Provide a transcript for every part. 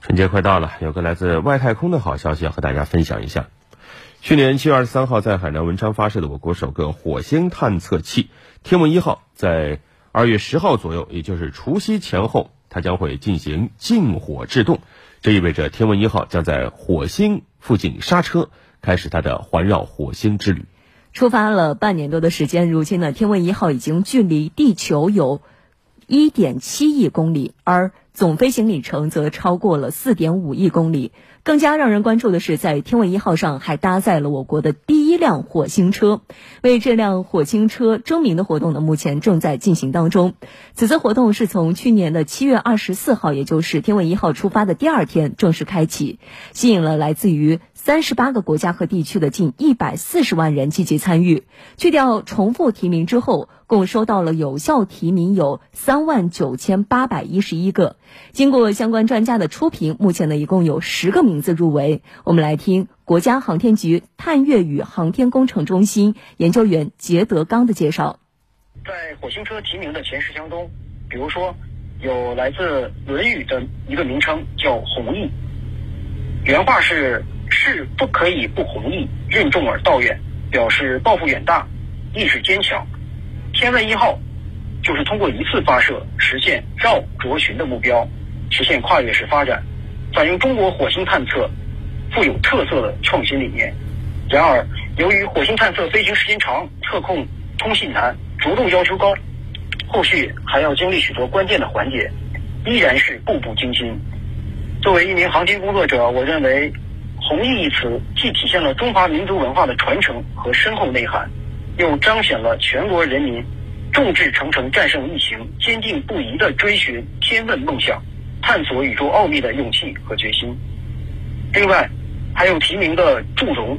春节快到了，有个来自外太空的好消息要和大家分享一下。去年七月二十三号在海南文昌发射的我国首个火星探测器“天问一号”，在二月十号左右，也就是除夕前后，它将会进行近火制动。这意味着“天问一号”将在火星附近刹车，开始它的环绕火星之旅。出发了半年多的时间，如今呢，“天问一号”已经距离地球有一点七亿公里，而总飞行里程则超过了四点五亿公里。更加让人关注的是，在天问一号上还搭载了我国的第一辆火星车。为这辆火星车征名的活动呢，目前正在进行当中。此次活动是从去年的七月二十四号，也就是天问一号出发的第二天正式开启，吸引了来自于三十八个国家和地区的近一百四十万人积极参与。去掉重复提名之后。共收到了有效提名有三万九千八百一十一个，经过相关专家的初评，目前呢一共有十个名名字入围。我们来听国家航天局探月与航天工程中心研究员杰德刚的介绍。在火星车提名的前十项中，比如说有来自《论语》的一个名称叫“弘毅”，原话是“事不可以不弘毅，任重而道远”，表示抱负远大，意志坚强。天问一号就是通过一次发射实现绕着巡的目标，实现跨越式发展，反映中国火星探测富有特色的创新理念。然而，由于火星探测飞行时间长、测控通信难、着陆要求高，后续还要经历许多关键的环节，依然是步步惊心。作为一名航天工作者，我认为“弘毅”一词既体现了中华民族文化的传承和深厚内涵。又彰显了全国人民众志成城、战胜疫情、坚定不移的追寻天问梦想、探索宇宙奥秘的勇气和决心。另外，还有提名的祝融，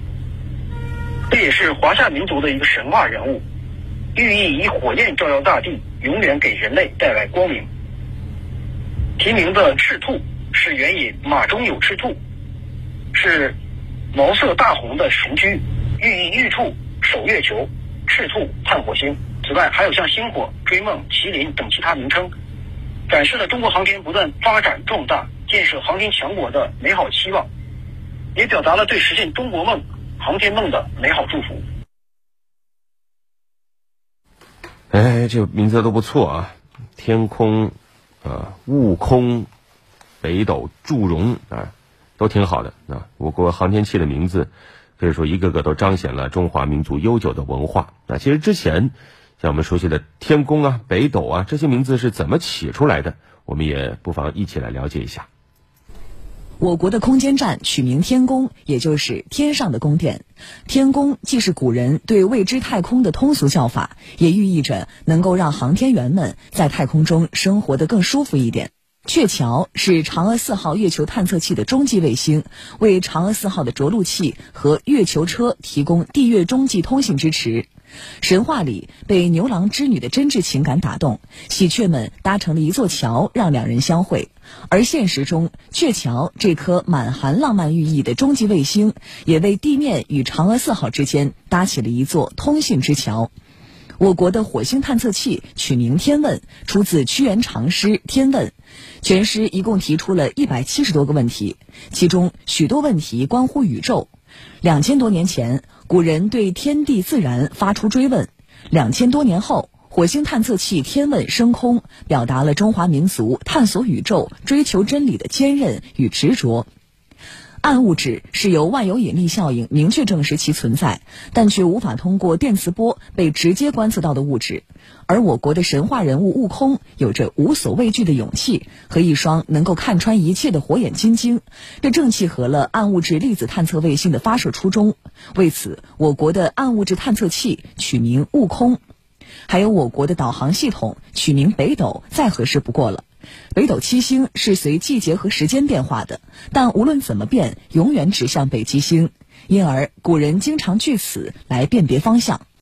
这也是华夏民族的一个神话人物，寓意以火焰照耀大地，永远给人类带来光明。提名的赤兔是援引“马中有赤兔”，是毛色大红的神驹，寓意玉兔守月球。赤兔探火星，此外还有像星火、追梦、麒麟等其他名称，展示了中国航天不断发展壮大、建设航天强国的美好期望，也表达了对实现中国梦、航天梦的美好祝福。哎，这名字都不错啊！天空，啊，悟空，北斗，祝融啊，都挺好的啊。我国航天器的名字。可以说，一个个都彰显了中华民族悠久的文化。那其实之前，像我们熟悉的天宫啊、北斗啊这些名字是怎么起出来的？我们也不妨一起来了解一下。我国的空间站取名天宫，也就是天上的宫殿。天宫既是古人对未知太空的通俗叫法，也寓意着能够让航天员们在太空中生活得更舒服一点。鹊桥是嫦娥四号月球探测器的中继卫星，为嫦娥四号的着陆器和月球车提供地月中继通信支持。神话里被牛郎织女的真挚情感打动，喜鹊们搭成了一座桥，让两人相会。而现实中，鹊桥这颗满含浪漫寓意的中继卫星，也为地面与嫦娥四号之间搭起了一座通信之桥。我国的火星探测器取名“天问”，出自屈原长诗《天问》。全诗一共提出了一百七十多个问题，其中许多问题关乎宇宙。两千多年前，古人对天地自然发出追问；两千多年后，火星探测器“天问”升空，表达了中华民族探索宇宙、追求真理的坚韧与执着。暗物质是由万有引力效应明确证实其存在，但却无法通过电磁波被直接观测到的物质。而我国的神话人物悟空有着无所畏惧的勇气和一双能够看穿一切的火眼金睛，这正契合了暗物质粒子探测卫星的发射初衷。为此，我国的暗物质探测器取名悟空，还有我国的导航系统取名北斗，再合适不过了。北斗七星是随季节和时间变化的，但无论怎么变，永远指向北极星，因而古人经常据此来辨别方向。